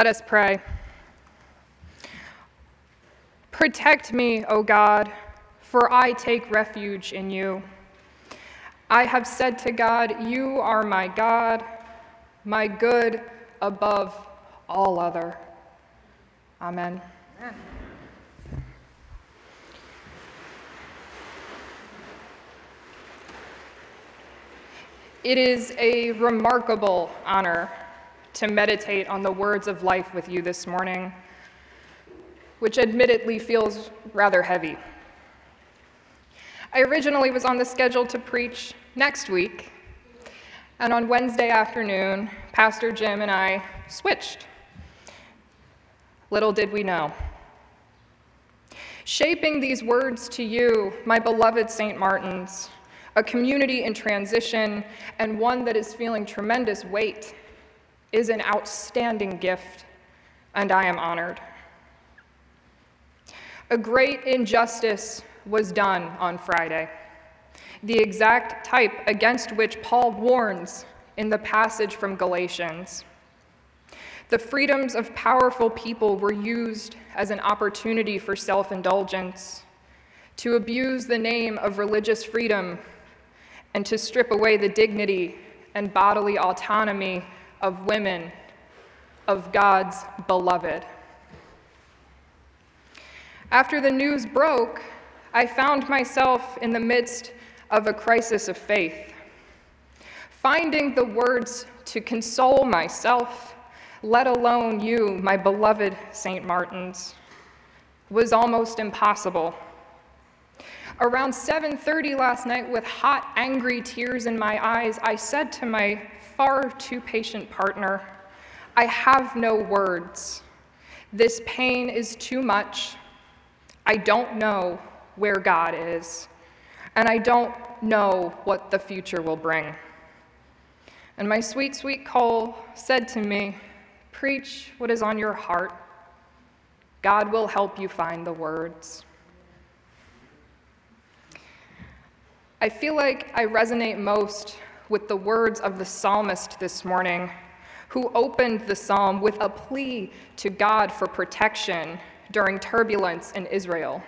Let us pray. Protect me, O God, for I take refuge in you. I have said to God, You are my God, my good above all other. Amen. Amen. It is a remarkable honor to meditate on the words of life with you this morning, which admittedly feels rather heavy. I originally was on the schedule to preach next week, and on Wednesday afternoon, Pastor Jim and I switched. Little did we know. Shaping these words to you, my beloved St. Martin's, a community in transition, and one that is feeling tremendous weight, is an outstanding gift, and I am honored. A great injustice was done on Friday, the exact type against which Paul warns in the passage from Galatians. The freedoms of powerful people were used as an opportunity for self indulgence, to abuse the name of religious freedom and to strip away the dignity and bodily autonomy of women, of God's beloved. After the news broke, I found myself in the midst of a crisis of faith. Finding the words to console myself, let alone you, my beloved St. Martin's, was almost impossible. Around 7:30 last night with hot angry tears in my eyes, I said to my far too patient partner, I have no words. This pain is too much. I don't know where God is, and I don't know what the future will bring. And my sweet, sweet Cole said to me, Preach what is on your heart. God will help you find the words. I feel like I resonate most with the words of the psalmist this morning, who opened the psalm with a plea to God for protection during turbulence in Israel.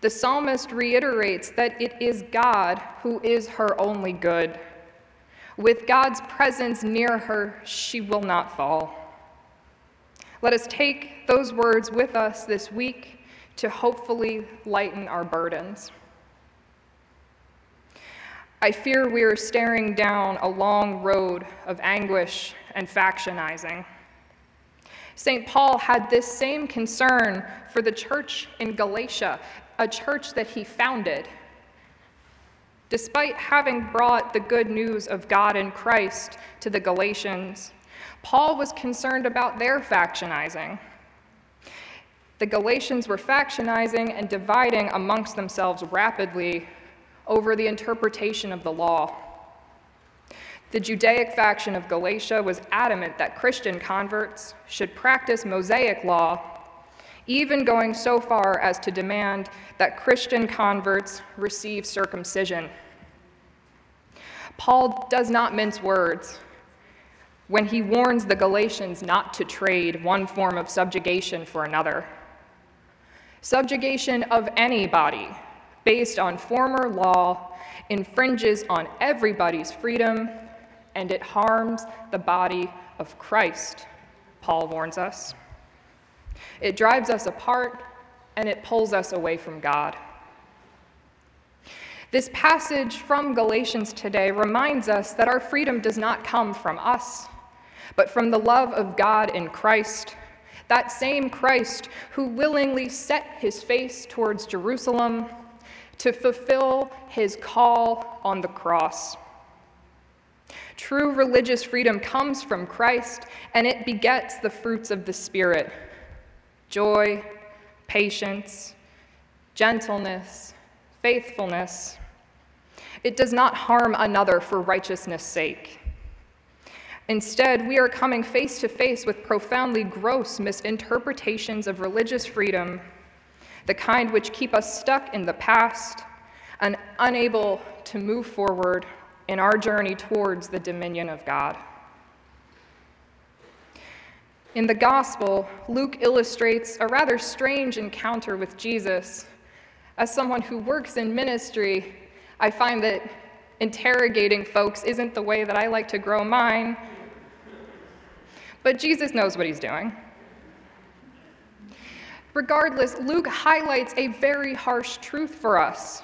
The psalmist reiterates that it is God who is her only good. With God's presence near her, she will not fall. Let us take those words with us this week to hopefully lighten our burdens. I fear we are staring down a long road of anguish and factionizing. St. Paul had this same concern for the church in Galatia, a church that he founded. Despite having brought the good news of God in Christ to the Galatians, Paul was concerned about their factionizing. The Galatians were factionizing and dividing amongst themselves rapidly over the interpretation of the law. The Judaic faction of Galatia was adamant that Christian converts should practice Mosaic law, even going so far as to demand that Christian converts receive circumcision. Paul does not mince words when he warns the Galatians not to trade one form of subjugation for another. Subjugation of anybody based on former law infringes on everybody's freedom and it harms the body of Christ, Paul warns us. It drives us apart and it pulls us away from God. This passage from Galatians today reminds us that our freedom does not come from us, but from the love of God in Christ, that same Christ who willingly set his face towards Jerusalem to fulfill his call on the cross. True religious freedom comes from Christ and it begets the fruits of the Spirit joy, patience, gentleness, faithfulness. It does not harm another for righteousness' sake. Instead, we are coming face to face with profoundly gross misinterpretations of religious freedom the kind which keep us stuck in the past and unable to move forward in our journey towards the dominion of God. In the gospel, Luke illustrates a rather strange encounter with Jesus. As someone who works in ministry, I find that interrogating folks isn't the way that I like to grow mine. But Jesus knows what he's doing. Regardless, Luke highlights a very harsh truth for us.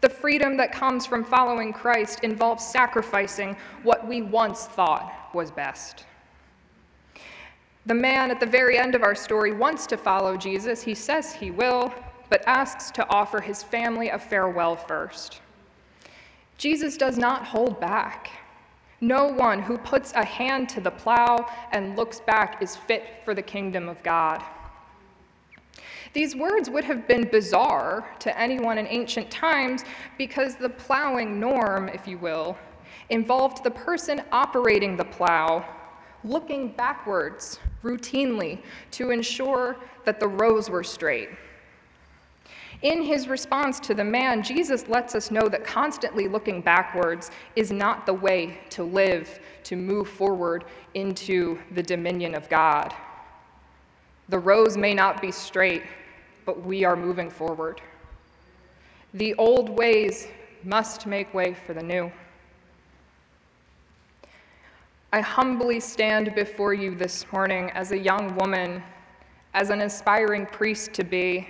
The freedom that comes from following Christ involves sacrificing what we once thought was best. The man at the very end of our story wants to follow Jesus. He says he will, but asks to offer his family a farewell first. Jesus does not hold back. No one who puts a hand to the plow and looks back is fit for the kingdom of God. These words would have been bizarre to anyone in ancient times because the plowing norm, if you will, involved the person operating the plow looking backwards routinely to ensure that the rows were straight. In his response to the man, Jesus lets us know that constantly looking backwards is not the way to live, to move forward into the dominion of God. The rows may not be straight, but we are moving forward. The old ways must make way for the new. I humbly stand before you this morning as a young woman, as an aspiring priest to be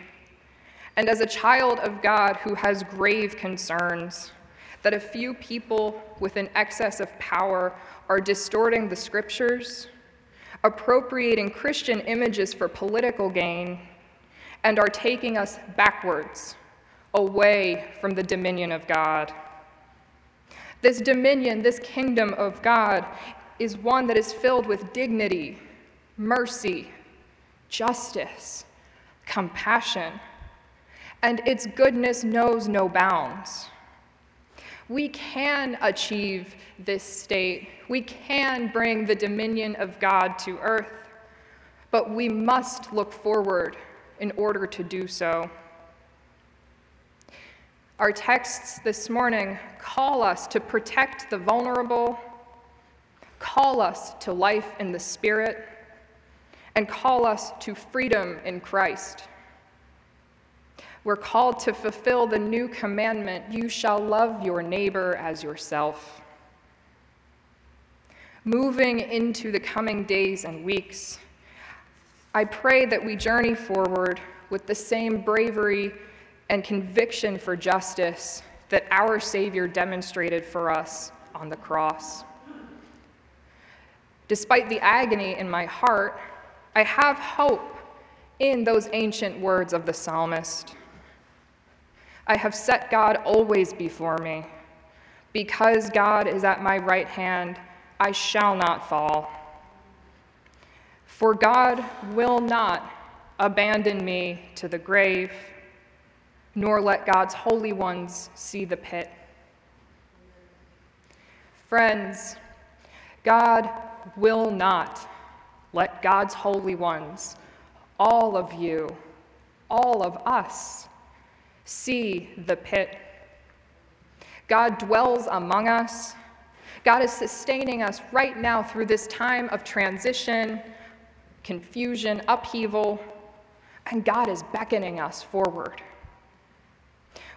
and as a child of God who has grave concerns that a few people with an excess of power are distorting the scriptures, appropriating Christian images for political gain, and are taking us backwards, away from the dominion of God. This dominion, this kingdom of God, is one that is filled with dignity, mercy, justice, compassion and its goodness knows no bounds. We can achieve this state. We can bring the dominion of God to earth, but we must look forward in order to do so. Our texts this morning call us to protect the vulnerable, call us to life in the Spirit, and call us to freedom in Christ. We're called to fulfill the new commandment you shall love your neighbor as yourself. Moving into the coming days and weeks, I pray that we journey forward with the same bravery and conviction for justice that our Savior demonstrated for us on the cross. Despite the agony in my heart, I have hope in those ancient words of the psalmist. I have set God always before me. Because God is at my right hand, I shall not fall. For God will not abandon me to the grave, nor let God's holy ones see the pit. Friends, God will not let God's holy ones, all of you, all of us, see the pit. God dwells among us. God is sustaining us right now through this time of transition, confusion, upheaval, and God is beckoning us forward.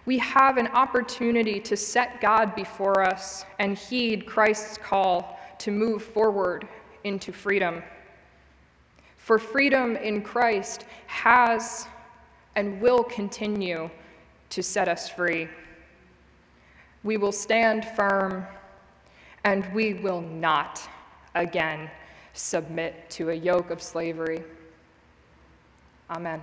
We have an opportunity to set God before us and heed Christ's call to move forward into freedom. For freedom in Christ has and will continue to set us free. We will stand firm and we will not again submit to a yoke of slavery. Amen.